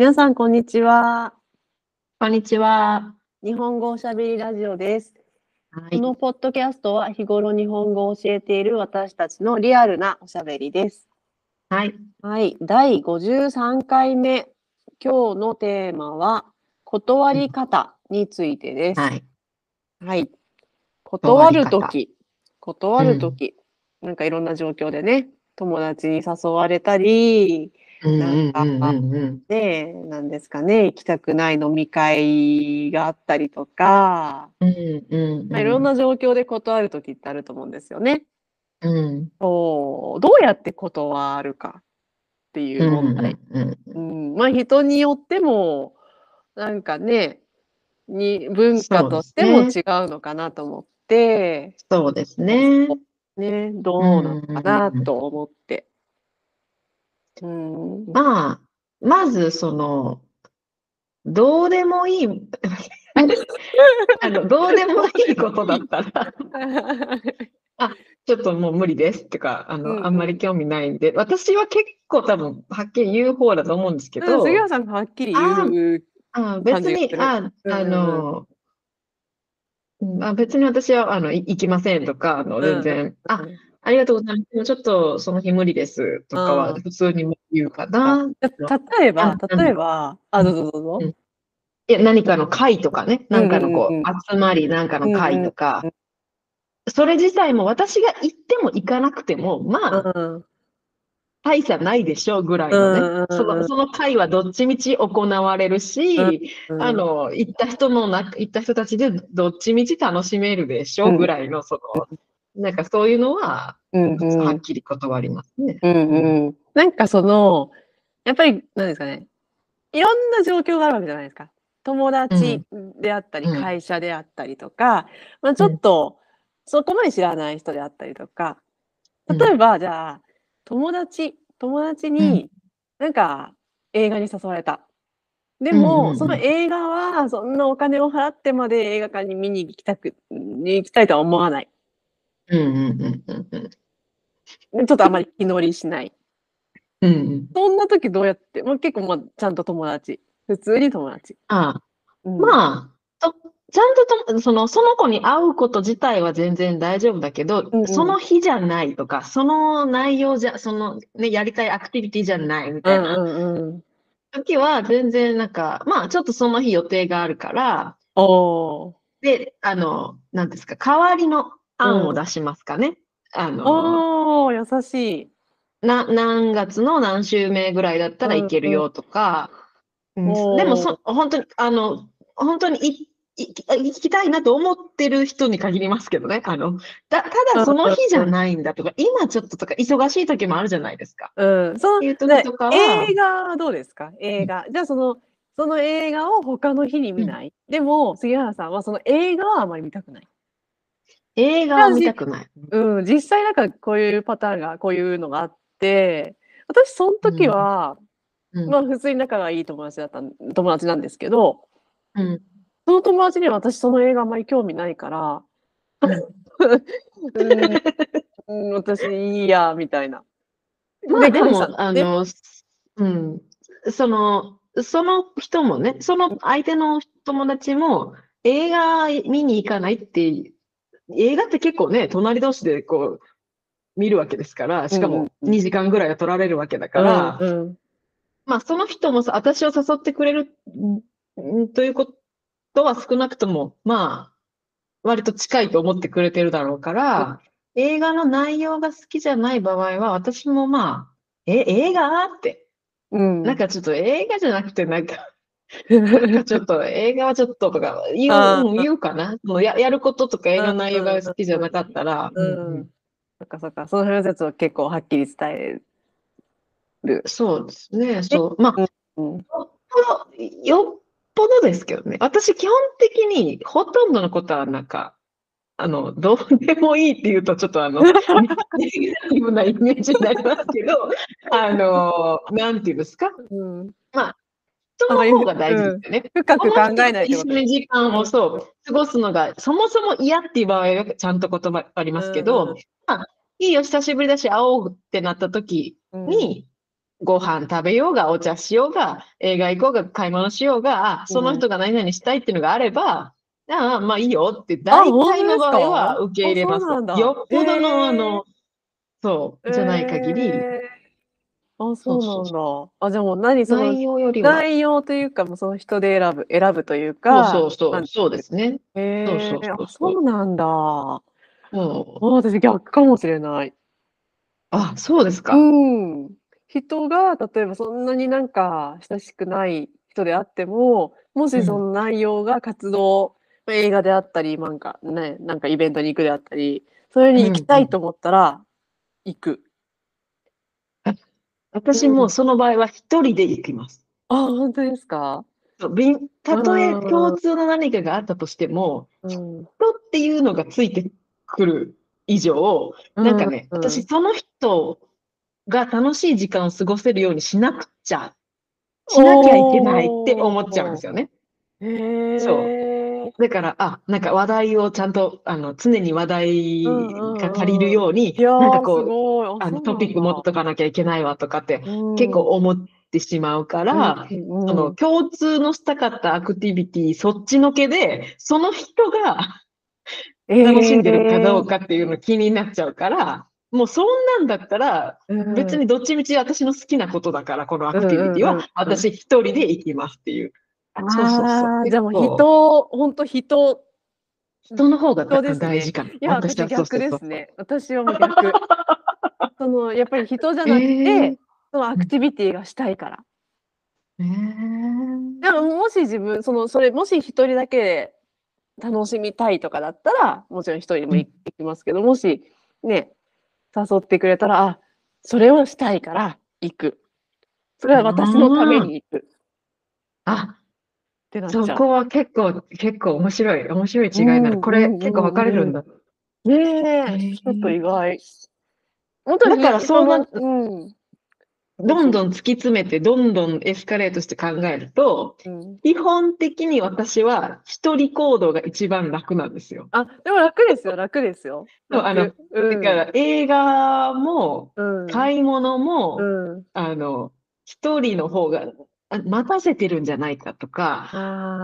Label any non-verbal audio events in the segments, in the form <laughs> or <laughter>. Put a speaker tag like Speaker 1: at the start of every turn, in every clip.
Speaker 1: 皆さん、こんにちは。
Speaker 2: こんにちは。
Speaker 1: 日本語おしゃべりラジオです。
Speaker 2: はい。
Speaker 1: このポッドキャストは日頃日本語を教えている私たちのリアルなおしゃべりです。
Speaker 2: はい。
Speaker 1: はい、第53回目。今日のテーマは、断り方についてです。
Speaker 2: はい。
Speaker 1: はい。断ると
Speaker 2: 断
Speaker 1: き、断るとき、なんかいろんな状況でね、友達に誘われたり、
Speaker 2: うん
Speaker 1: なんかね、なんですかね、行きたくない飲み会があったりとか、まあ、いろんな状況で断るときってあると思うんですよね。
Speaker 2: うん
Speaker 1: そうどうやって断るかっていううん問題。
Speaker 2: うん
Speaker 1: うんまあ人によってもなんかねに文化としても違
Speaker 2: う
Speaker 1: のかなと思って、
Speaker 2: そうですね。
Speaker 1: ね、どうなのかなと思って。うん、
Speaker 2: まあ、まずその、どうでもいい、<laughs> あの、どうでもいいことだったら、<laughs> ちょっともう無理ですってか、あ
Speaker 1: うんうん。
Speaker 2: の、あんまり興味ないんで、私は結構多分、はっきり言う方だと思うんですけど、
Speaker 1: 杉原さんがはっきり言う。
Speaker 2: あ別に、あ、
Speaker 1: うん
Speaker 2: あの、うんあ別に私は、あの、い行きませんとか、あの、全然、あ、ありがとうございます。でもちょっとその日無理ですとかは
Speaker 1: うん。
Speaker 2: 普通に言うかな。
Speaker 1: た例えば、
Speaker 2: うん。
Speaker 1: 例えば、あ、どうぞどうぞ。
Speaker 2: うん。いや、何かの会とかね、なんかのこ
Speaker 1: うん。うんうん
Speaker 2: う、集まり、なんかの会とか。
Speaker 1: うんうん、
Speaker 2: それ自体も私が行っても行かなくても、まあ、
Speaker 1: うん。
Speaker 2: 大差ないでしょうぐらい
Speaker 1: うんうん
Speaker 2: のね、
Speaker 1: うん。
Speaker 2: その、その会はどっちみち行われるし、
Speaker 1: うん
Speaker 2: あの、行った人のな、行った人たちでどっちみち楽しめるでしょ
Speaker 1: うん
Speaker 2: うぐらいの、その、なんかそういうのは、
Speaker 1: うんうん。
Speaker 2: はっきり断りますね。
Speaker 1: うんうん。なんかその、やっぱり、なんですかね、いろんな状況があるわけじゃないですか。友達であったり、
Speaker 2: うん。
Speaker 1: 会社であったりとか、まあ、ちょっと、そこまで知らない人であったりとか、例えば、じゃあ、友達、友達に、なんか、映画に誘われた。で
Speaker 2: うんうん
Speaker 1: も、
Speaker 2: うん。
Speaker 1: その映画は、そんなお金を払ってまで映画館に見に行きたく、に行きたいとは思わない。
Speaker 2: うんうんうんうんうん
Speaker 1: ちょっとあまり気乗りしない。
Speaker 2: うんうん。
Speaker 1: そんな時どうやって、まあ、結構まあちゃんと友達。普通に友達。
Speaker 2: ああ、
Speaker 1: うん
Speaker 2: まあ、と、ちゃんとと、その、その子に会うこと自体は全然大丈夫だけど、
Speaker 1: うんうん
Speaker 2: その日じゃないとか、その内容じゃ、そのね、やりたいアクティビティじゃないみたいな
Speaker 1: うんうんうん。
Speaker 2: 時は全然なんか、まあちょっとその日予定があるから、
Speaker 1: おー。
Speaker 2: で、あの、なんですか、代わりの案を出しますかね。あの、
Speaker 1: おー、優しい。
Speaker 2: な、何月の何週目ぐらいだったらいけるよとか、うん
Speaker 1: おー
Speaker 2: でもそ、本当に、あの、本当に行きたいなと思ってる人に限りますけどね。あの、だ、ただその日じゃないんだとか、今ちょっととか、忙しい時もあるじゃないですか。
Speaker 1: うん。その
Speaker 2: いう時
Speaker 1: ね
Speaker 2: とかは
Speaker 1: 映画はどうですか？映画。じゃあその、その映画を他の日に見ない？でも、杉原さんはその映画はあまり見たくない。
Speaker 2: 映画は見たくない。
Speaker 1: うん。実際なんかこういうパターンが、こういうのがあって、私その時は、
Speaker 2: うん
Speaker 1: まあ普通に仲がいい友達だったん、友達なんですけど、
Speaker 2: うん
Speaker 1: その友達には私その映画あんまり興味ないから、うん <laughs> うん、私いいや、みたいな。
Speaker 2: まあでも、あ
Speaker 1: で
Speaker 2: の、うん、その、その人もね、その相手の友達も映画見に行かないって、映画って結構ね、隣同士でこう、見るわけですから、しかも
Speaker 1: うんうん。うん
Speaker 2: 2時間ぐらいは取られるわけだから、
Speaker 1: うんうん
Speaker 2: まあその人もさ私を誘ってくれるんということは少なくとも、まあ、割と近いと思ってくれてるだろうから、映画の内容が好きじゃない場合は、私もまあ、え、映画？って、
Speaker 1: うん。
Speaker 2: なんかちょっと映画じゃなくて、なんかちょっと映画はちょっととか言う、うん言うかな。もうや、やることとか映画の内容が好きじゃなかったら、
Speaker 1: うん
Speaker 2: う
Speaker 1: そっかそっか、その辺のやつは結構はっきり伝える。
Speaker 2: そうですね。そう。まあ、
Speaker 1: うん。
Speaker 2: よっぽど、よっぽどですけどね。私、基本的にほとんどのことは、なんか、あの、どうでもいいって言うと、ちょっとあの、<laughs> ネガティブなイメージになりますけど、あの、なんていうんですか？
Speaker 1: うん、
Speaker 2: 人の方が大事ですよね。
Speaker 1: 深く考えない
Speaker 2: 一緒。に時間をそう、過ごすのが、そもそも嫌っていう場合はちゃんと言葉ありますけ
Speaker 1: うん。
Speaker 2: ど、まあ、いいよ、久しぶりだし、会おうってなった時
Speaker 1: うん。
Speaker 2: に、ご飯食べようが、お茶しようが、映画行こうが、買い物しようが、あ、その人が何々したいっていうのがあれば、ああ、まあいいよって、大体の場合は受け入れます。よっぽど
Speaker 1: へ
Speaker 2: の、
Speaker 1: ー
Speaker 2: あの、そう、じゃない限り、
Speaker 1: えーあ、
Speaker 2: そ
Speaker 1: そうう
Speaker 2: そう
Speaker 1: なんだ。あ、じゃあもう何その
Speaker 2: 内容よりは、
Speaker 1: 内容というか、もうその人で選ぶ、選ぶというか。
Speaker 2: そうそうそう、そうですね。
Speaker 1: へ
Speaker 2: そうそう
Speaker 1: え、あ、
Speaker 2: そうそう
Speaker 1: そうなんだ。あ、
Speaker 2: そう
Speaker 1: 私逆かもしれない。
Speaker 2: あ、そうですか。
Speaker 1: うん。人が、例えばそんなになんか親しくない人であっても、もしその内容が活動、まあ映画であったり、なんかね、なんかイベントに行くであったり、それに行きたいと思ったら、行く。
Speaker 2: 私もその場合は一人で行きます。
Speaker 1: あ、本当ですか？
Speaker 2: たとえ
Speaker 1: うん
Speaker 2: 共通の何かがあったとしても、
Speaker 1: うん。
Speaker 2: 人っていうのがついてくる以上、なんかね、
Speaker 1: うん
Speaker 2: 私その人が楽しい時間を過ごせるようにしなくちゃ、しなきゃいけないって思っちゃうんですよね。
Speaker 1: へえ。
Speaker 2: そだから、あ、なんか話題をちゃんと、あの、常に話題が足りるように、
Speaker 1: いやー、
Speaker 2: なんかこう。
Speaker 1: あ、
Speaker 2: あのトピック持っとかなきゃいけないわとかって結構思ってしまうから、
Speaker 1: うん。うん。
Speaker 2: その共通のしたかったアクティビティ、そっちのけで、その人が楽しんでるかどうかっていうの気になっちゃうから、もうそんなんだったら、
Speaker 1: うん。
Speaker 2: 別にどっちみち私の好きなことだから、このアクティビティ
Speaker 1: うんうんうんうん。
Speaker 2: は私一人で行きますっていう。そうそうそう
Speaker 1: ああ、じゃあもう人、本当人、
Speaker 2: 人の方が大事かな。
Speaker 1: いや、私逆です。ね。私はもう逆。<laughs> その、やっぱり人じゃなく
Speaker 2: え
Speaker 1: て
Speaker 2: ー、
Speaker 1: そのアクティビティがしたいから。
Speaker 2: えー
Speaker 1: でも、もし自分、その、それ、もし一人だけで楽しみたいとかだったら、もちろん一人でも行行きますけど、もし、ね、誘ってくれたら、あ、それをしたいから行く。それは私のために行く。っ
Speaker 2: あ、
Speaker 1: てなっちゃ。
Speaker 2: そうこは結構、結構面白い、面白い違いになる。
Speaker 1: うん
Speaker 2: これ結構分かれるんだ。
Speaker 1: ね
Speaker 2: へ
Speaker 1: え、
Speaker 2: ー
Speaker 1: ちょっと意外。本当に
Speaker 2: だからそうな
Speaker 1: のうん。
Speaker 2: どんどん突き詰めて、どんどんエスカレートして考えると、
Speaker 1: うん
Speaker 2: 基本的に私は一人行動が一番楽なんですよ。
Speaker 1: あ、でも楽ですよ、楽ですよ。
Speaker 2: そうあの
Speaker 1: 楽うん
Speaker 2: だから映画も
Speaker 1: うん、
Speaker 2: 買い物も、
Speaker 1: うん。
Speaker 2: あの、一人の方があ待たせてるんじゃないかとか、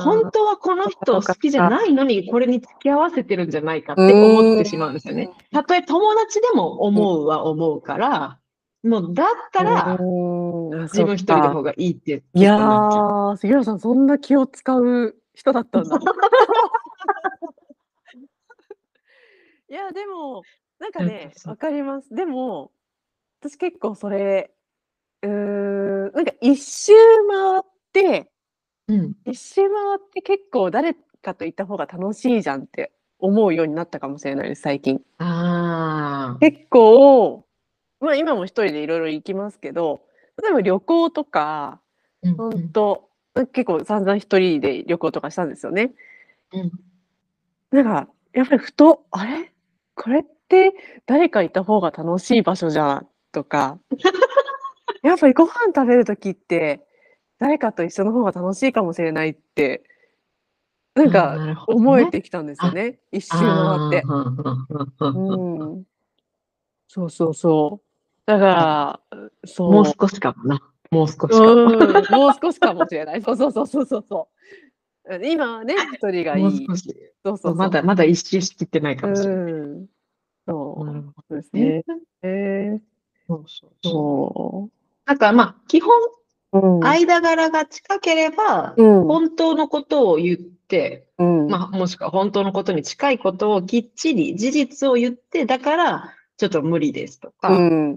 Speaker 2: 本当はこの人好きじゃないのにこれに付き合わせてるんじゃないかって思ってしまうんですよね。たとえ友達でも思うは思うから、もうだったら自分一人の方がいいって
Speaker 1: いや
Speaker 2: 結構なっちゃう。
Speaker 1: ー、杉浦さん、そんな気を使う人だったんだ。いや、でも、なんかね、わかります。でも、私結構それ、か一周回って、
Speaker 2: うん。
Speaker 1: 一周回って結構誰かといた方が楽しいじゃんって思うようになったかもしれないです、最近。
Speaker 2: ああ。
Speaker 1: 結構、まあ今も一人でいろいろ行きますけど、例えば旅行とか、
Speaker 2: うん
Speaker 1: 本当結構散々一人で旅行とかしたんですよね。
Speaker 2: うん
Speaker 1: なんか、やっぱりふと、あれ？これって誰かいた方が楽しい場所じゃんとか、<laughs> やっぱりご飯食べるときって誰かと一緒の方が楽しいかもしれないって、なんか
Speaker 2: なるほどね
Speaker 1: 思えてきたんですよね。一周回って。
Speaker 2: うんうんうんうん
Speaker 1: うん。そうそうそう。だから、そう。
Speaker 2: もう少しかもな。もう少しかも。
Speaker 1: うん、もう少しかもしれない。そうそうそうそうそうそう。今はね、一人がいい。
Speaker 2: もう少し。
Speaker 1: そうそうそう。
Speaker 2: まだまだ一周しきってないかもしれない。
Speaker 1: うん。そう。
Speaker 2: なるほ
Speaker 1: そうです
Speaker 2: どね
Speaker 1: ね。。えー、
Speaker 2: そうそうそう。
Speaker 1: そ
Speaker 2: なんかまあ、基本、
Speaker 1: う。うん。
Speaker 2: 間柄が近ければ、
Speaker 1: うん。
Speaker 2: 本当のことを言って、
Speaker 1: うん。
Speaker 2: まあ、もしくは本当のことに近いことをきっちり事実を言って、だから、ちょっと無理ですとか、
Speaker 1: うん。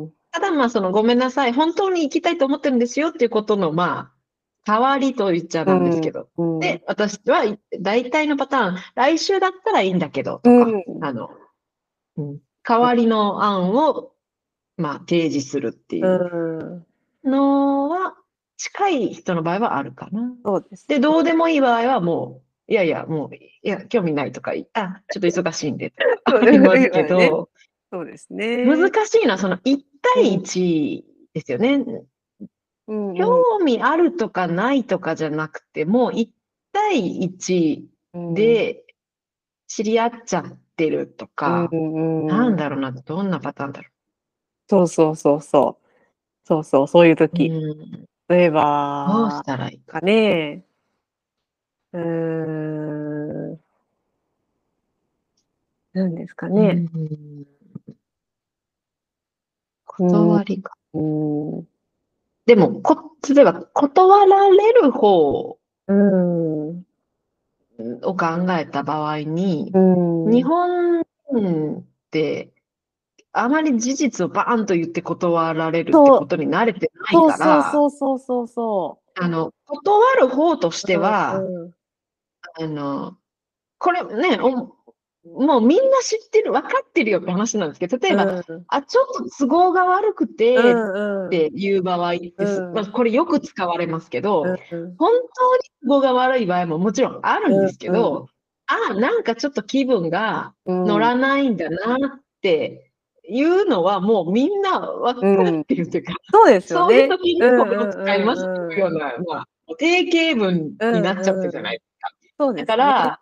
Speaker 1: うん。
Speaker 2: ただまあ、そのごめんなさい、本当に行きたいと思ってるんですよっていうことの、まあ、代わりと言っちゃなんですけど。
Speaker 1: うん。
Speaker 2: で、私は大体のパターン、来週だったらいいんだけど、とか、
Speaker 1: うん
Speaker 2: あの、うん代わりの案を、まあ、提示するっていう
Speaker 1: うん。
Speaker 2: のは、近い人の場合はあるかな。
Speaker 1: そうです。
Speaker 2: で、どうでもいい場合はもう、いやいや、もう、いや、興味ないとか、あ、ちょっと忙しいんで、<laughs>
Speaker 1: そう
Speaker 2: ありますけ
Speaker 1: ね
Speaker 2: ど、
Speaker 1: そうですね。
Speaker 2: 難しいのはその1対1ですよね。
Speaker 1: うんうん
Speaker 2: 興味あるとかないとかじゃなくて、もう1対1
Speaker 1: うん
Speaker 2: で知り合っちゃってるとか、
Speaker 1: うんうん
Speaker 2: なんだろうな、どんなパターンだろ
Speaker 1: そうそうそうそう。そうそう、そういう
Speaker 2: う
Speaker 1: 時。
Speaker 2: ん。
Speaker 1: 例え
Speaker 2: どう
Speaker 1: ば
Speaker 2: したらいいか。
Speaker 1: かね。うーん。なんですか
Speaker 2: う
Speaker 1: ね。
Speaker 2: ん。断りか。
Speaker 1: うん。
Speaker 2: でも、こ例えば断られる方
Speaker 1: うん。
Speaker 2: を考えた場合に、
Speaker 1: うん。
Speaker 2: 日本ってあまり事実をバーンと言って断られるってことに慣れてない
Speaker 1: そう
Speaker 2: から、
Speaker 1: そうそうそう。そ
Speaker 2: あの、断る方とし
Speaker 1: う。
Speaker 2: ては、
Speaker 1: うん
Speaker 2: あの、これね、おもうみんな知ってる、分かってるよって話なんですけど、例えば、
Speaker 1: うん。
Speaker 2: あ、ちょっと都合が悪くてっ
Speaker 1: うんうん。
Speaker 2: ていう場合ってす、
Speaker 1: うん。
Speaker 2: まあ、これよく使われますけど、
Speaker 1: うん
Speaker 2: 本当に都合が悪い場合ももちろんあるんですけ
Speaker 1: うん
Speaker 2: ど、あ、なんかちょっと気分が
Speaker 1: うん
Speaker 2: 乗らないんだなっていうのはもうみんな分かっていうか、
Speaker 1: そうですよ
Speaker 2: そういう
Speaker 1: ね。
Speaker 2: 時にこれを使いますって
Speaker 1: うんうんうん
Speaker 2: いうような、まあ、定型文になっちゃってるじゃないですか。
Speaker 1: そうですね。
Speaker 2: だから、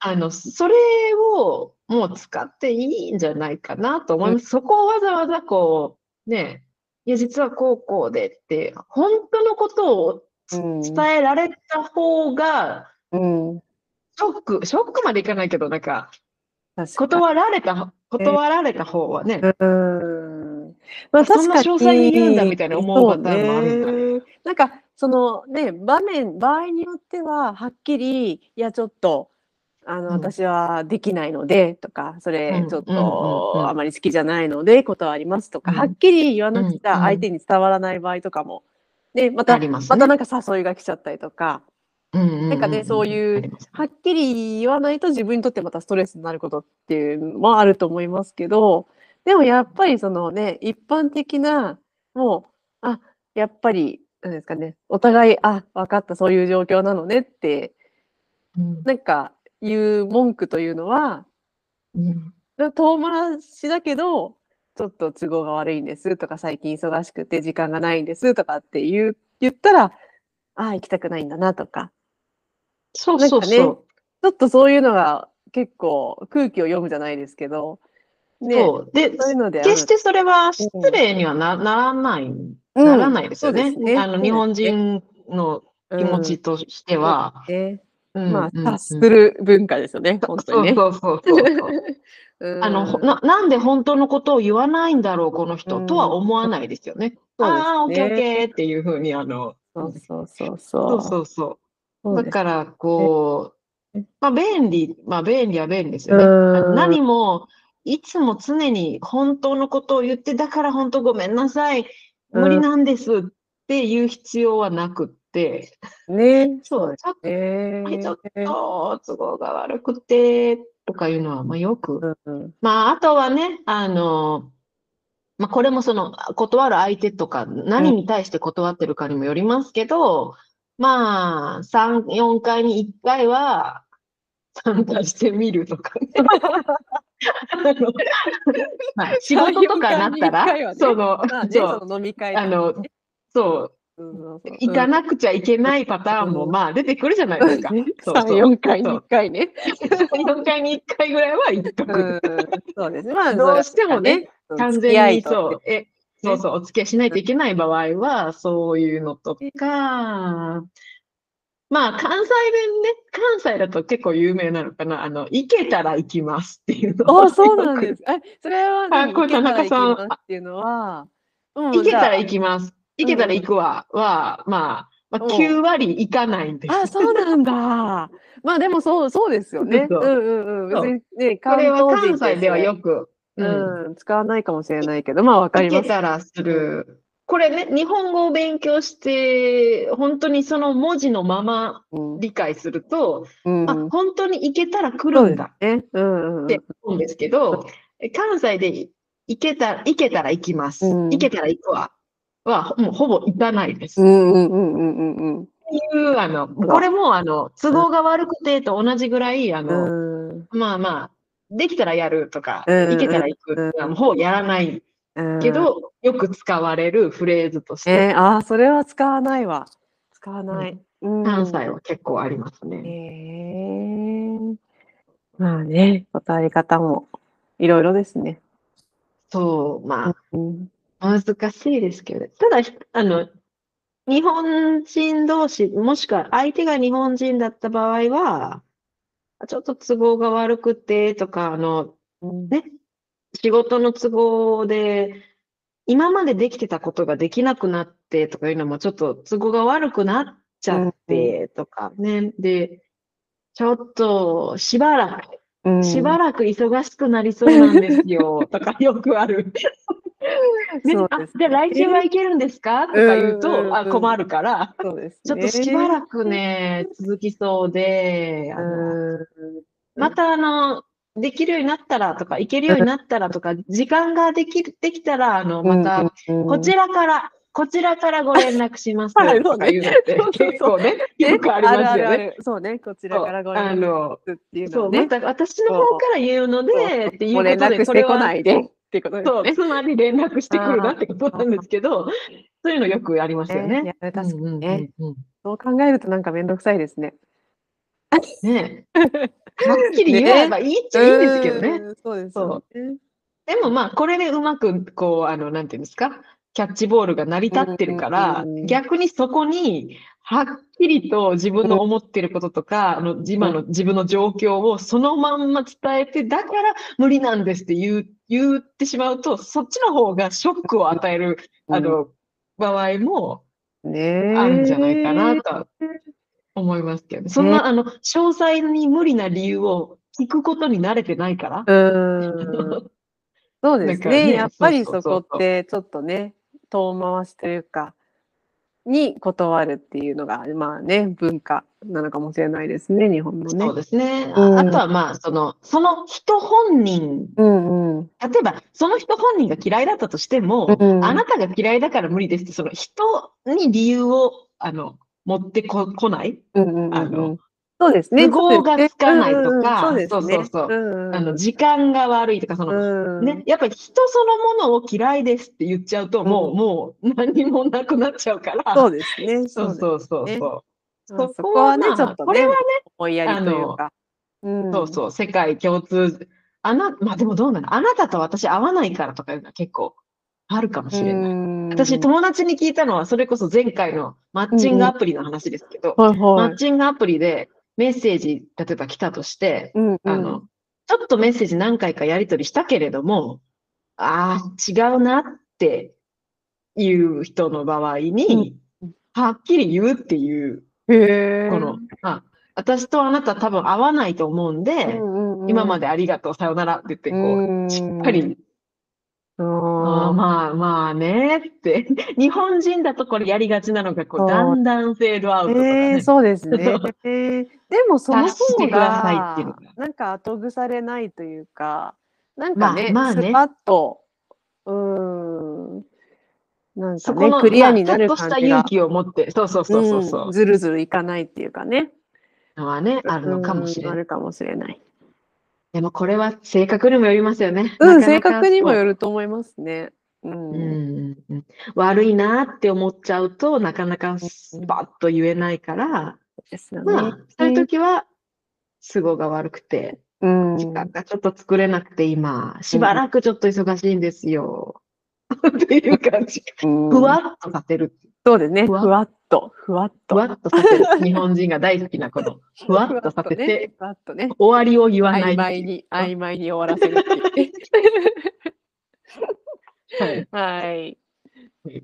Speaker 2: あの、それをもう使っていいんじゃないかなと思います。そこをわざわざこう、ね、いや、実はこうこうでって、本当のことを伝えられた方が、
Speaker 1: うん。
Speaker 2: ショック、ショックまでいかないけど、なんか断られた、断られた方はね、
Speaker 1: うん。まあ
Speaker 2: そんな
Speaker 1: 確かに。
Speaker 2: 詳細に言うんだみたいな思うパターンもあるん
Speaker 1: ね。なんか、そのね、場面、場合によっては、はっきり、いや、ちょっと、あの、
Speaker 2: うん。
Speaker 1: 私はできないので、とか、それ
Speaker 2: う、ん
Speaker 1: ちょっと、あまり好きじゃないので、断りますとか、
Speaker 2: うん。
Speaker 1: はっきり言わなくちゃ、相手に伝わらない場合とかも、ね、また、
Speaker 2: ますね。
Speaker 1: またなんか誘いが来ちゃったりとか、なんかね、そういうはっきり言わないと自分にとってまたストレスになることっていうのもあると思いますけど、でもやっぱりそのね、一般的な、もう、あ、やっぱり、なんですかね、お互い、あ、分かった、そういう状況なのねって、
Speaker 2: うん。
Speaker 1: なんか言う文句というのは、
Speaker 2: うん。
Speaker 1: 遠回しだけど、ちょっと都合が悪いんですとか、最近忙しくて時間がないんですとかって言う言ったら、ああ、行きたくないんだなとか、
Speaker 2: そうそうそう。
Speaker 1: ちょっとそういうのが結構空気を読むじゃないですけど、ね、
Speaker 2: そう。で、
Speaker 1: そういうので
Speaker 2: 決してそれは失礼にはなならない、
Speaker 1: うん
Speaker 2: ならないですよね。
Speaker 1: そうですね
Speaker 2: あの、日本人の気持ちとしては。
Speaker 1: うんまあ、
Speaker 2: うん
Speaker 1: 察する文化ですよね、本当にね。
Speaker 2: そうそうそうそ <laughs> うあの、ほな、なんで本当のことを言わないんだろう、この人、
Speaker 1: うん
Speaker 2: とは思わないですよね。
Speaker 1: ね
Speaker 2: ああ、オッケーオッケーっていうふうに、あの、
Speaker 1: そうそうそう
Speaker 2: そ
Speaker 1: そうう。
Speaker 2: そうそう。
Speaker 1: そうです。
Speaker 2: だから、こう
Speaker 1: ね、
Speaker 2: まあ、便利、まあ、便利は便利ですよね。何も、いつも常に本当のことを言って、だから本当ごめんなさい、無理なんですっていう必要はなくって、
Speaker 1: ね。
Speaker 2: そう、ちょっ
Speaker 1: え
Speaker 2: はいちょっ
Speaker 1: ー
Speaker 2: と都合が悪くて、とかいうのは、まあ、よく。
Speaker 1: うん。
Speaker 2: まあ、あとはね、あの、まあ、これもその、断る相手とか、何に対して断ってるかにもよりますけど、まあ、3、4回に1回は参加してみるとかね。まあ、仕事とかなった
Speaker 1: 3-4回に1回は
Speaker 2: ら、
Speaker 1: ね。
Speaker 2: その、
Speaker 1: まあね、
Speaker 2: そう、
Speaker 1: 飲み会
Speaker 2: あの、そう、行かなくちゃいけないパターンも、
Speaker 1: うん。
Speaker 2: まあ、出てくるじゃないですか。そう
Speaker 1: 3、
Speaker 2: そう
Speaker 1: 4回に1回ね。
Speaker 2: 4回に1回ぐらいは行っと
Speaker 1: う
Speaker 2: く。
Speaker 1: ん、そうですね。まあ、
Speaker 2: どうしてもね、完全にそう、え、そうそう、お付き合いしないといけない場合は、そういうのとか、まあ、関西弁ね、関西だと結構有名なのかな、あの、行けたら行きますっていうの
Speaker 1: あ、そうなんです。え、それは何
Speaker 2: あこれ田中さん
Speaker 1: っていうのは、うん
Speaker 2: 行けたら行
Speaker 1: じ
Speaker 2: きます。行けたら行くわ、は、まあ、まあ、9割行かないんです。
Speaker 1: ゃああ、そうなんだ。まあでもそう、そうですよね。
Speaker 2: そう
Speaker 1: うんうんうん。
Speaker 2: そう
Speaker 1: 別にね、
Speaker 2: これは
Speaker 1: 関
Speaker 2: 西ではよ
Speaker 1: く、
Speaker 2: く、
Speaker 1: う
Speaker 2: うん
Speaker 1: ん、使わないかもしれないけど、まあわかり
Speaker 2: 行
Speaker 1: ます。
Speaker 2: けたらする。これね、日本語を勉強して、本当にその文字のまま
Speaker 1: うん
Speaker 2: 理解すると、
Speaker 1: うん
Speaker 2: あ、本当に行けたら来るんだって思うんですけど、関西で行けた、行けたら行きます。
Speaker 1: うん
Speaker 2: 行けたら行くわ。は、もうほぼ行かないです。っ
Speaker 1: うんうんうんうんうん
Speaker 2: ていう、あの、これも、あの、都合が悪くてと同じぐらい、あ
Speaker 1: う
Speaker 2: の、まあまあ、できたらやるとか、
Speaker 1: うん
Speaker 2: 行けたら行くっていうのはもうほぼやらない
Speaker 1: うん
Speaker 2: けど、よく使われるフレーズとして、
Speaker 1: えー、あー、それは使わないわ。使わない。うん
Speaker 2: 関西は結構ありますね。
Speaker 1: へえまあね、断り方もいろいろですね。
Speaker 2: そう、まあ、
Speaker 1: うん
Speaker 2: 難しいですけどね。ただ、あの、日本人同士、もしくは相手が日本人だった場合は、ちょっと都合が悪くてとか、あの、ね、仕事の都合で、今までできてたことができなくなってとかいうのもちょっと都合が悪くなっちゃってとかね。で、ちょっとしばらく、しばらく忙しくなりそうなんですよとかよくある。<laughs> じゃあ来週は行けるんですか？とか言うと、あ、困るから、
Speaker 1: そうです、
Speaker 2: ちょっとしばらくね、<laughs> 続きそうで、あのまたあの、できるようになったらとか、行けるようになったらとか、<laughs> 時間ができ、できたら、あの、また、こちらから、こちらからご連絡します。とか言うのって。結構ね、よくありますよね。
Speaker 1: そうね、こちらからご連絡っていう
Speaker 2: のね。そう、また私の方から言うので、っていうことで、
Speaker 1: それは。っていうことです
Speaker 2: ね。そう、つまり連絡してくるなってことなんですけど、そういうのよくありますよね。
Speaker 1: 確かにね。そう考えるとなんかめんどくさいですね。
Speaker 2: ねはっきり言えばいいっちゃいいんですけどね。
Speaker 1: そうですそう
Speaker 2: でもまあ、これでうまく、こう、あの、なんていうんですか、キャッチボールが成り立ってるから、逆にそこに、はっきりと自分の思ってることとか、あの、今の自分の状況をそのまんま伝えて、だから無理なんですって言う、言ってしまうと、そっちの方がショックを与える、あの、場合も、ねあるんじゃないかなと思いますけど、ね、そんな、あの、詳細に無理な理由を聞くことに慣れてないから。
Speaker 1: そうですね。<laughs> ねやっぱりそこってちょっとね、遠回しというか、に断るっていうのが、まあね、文化なのかもしれないですね、日本のね。
Speaker 2: そうですね。うん、あとはまあ、その、その人本人、うんうん、例えば、その人本人が嫌いだったとしても、うん、あなたが嫌いだから無理ですって、その人に理由を、あの、持ってここない、うんうんうん、あの、
Speaker 1: そうですね。
Speaker 2: 都合がつかないとか、そうそうそう。あの、時間が悪いとか、その、ね、やっぱり人そのものを嫌いですって言っちゃうと、もう、もう何もなくなっちゃうから。
Speaker 1: そうですね。
Speaker 2: そうそうそうそう。
Speaker 1: そこはね、ちょっとこれはね、思いやりというか。
Speaker 2: そうそう、世界共通。あな、まあでもどうなの？あなたと私会わないからとかいうのは結構あるかもしれない。私、友達に聞いたのは、それこそ前回のマッチングアプリの話ですけど、マッチングアプリで、メッセージ、例えば来たとして、うんうん、あの、ちょっとメッセージ何回かやり取りしたけれども、ああ、違うなっていう人の場合に、うん、はっきり言うっていう、この、あ、私とあなた多分合わないと思うんで、うんうんうん、今までありがとう、さよならって言って、こう、しっかりあまあまあねって。<laughs> 日本人だとこれやりがちなのが、こう、だんだんフェードアウトとかね。
Speaker 1: えー、そうですね。<laughs> えー、でもその方が、なんか後腐れないというか、なんかね、まあ、まあねスパッと、うん、なんかね、クリアになる感じが。ちょっとした
Speaker 2: 勇気を持って、そうそうそうそうそう、
Speaker 1: うん、ずるずるいかないっていうかね。
Speaker 2: のはね、あるのかもしれない。あ
Speaker 1: るかもしれない。
Speaker 2: でもこれは性格にもよりますよね。
Speaker 1: うん、性格にもよると思いますね。うん、
Speaker 2: うん、悪いなって思っちゃうとなかなかスパッと言えないから、ですよね、まあ、そういう時は都合が悪くて、うん、時間がちょっと作れなくて今、しばらくちょっと忙しいんですよ。<laughs> っていう感じ。ふわっとさせる。
Speaker 1: そうですね。ふわっと、ふわっと。
Speaker 2: ふわっとさせる。日本人が大好きなこと。<laughs> ふわっとさせて、ふわっとね、終わりを言わない。
Speaker 1: 曖昧に、曖昧に終わらせるっていう。<laughs> はい。はい。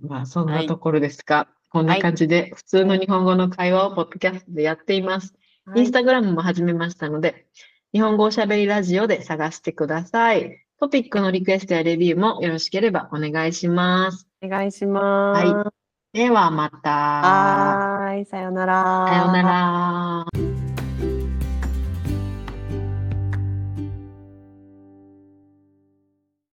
Speaker 2: まあ、そんなところですか。はい、こんな感じで、普通の日本語の会話をポッドキャストでやっています。はい、インスタグラムも始めましたので、日本語おしゃべりラジオで探してください。トピックのリクエストやレビューもよろしければお願いします。
Speaker 1: お願いします。
Speaker 2: はい。ではまた。
Speaker 1: はい、さようなら。
Speaker 2: さようなら。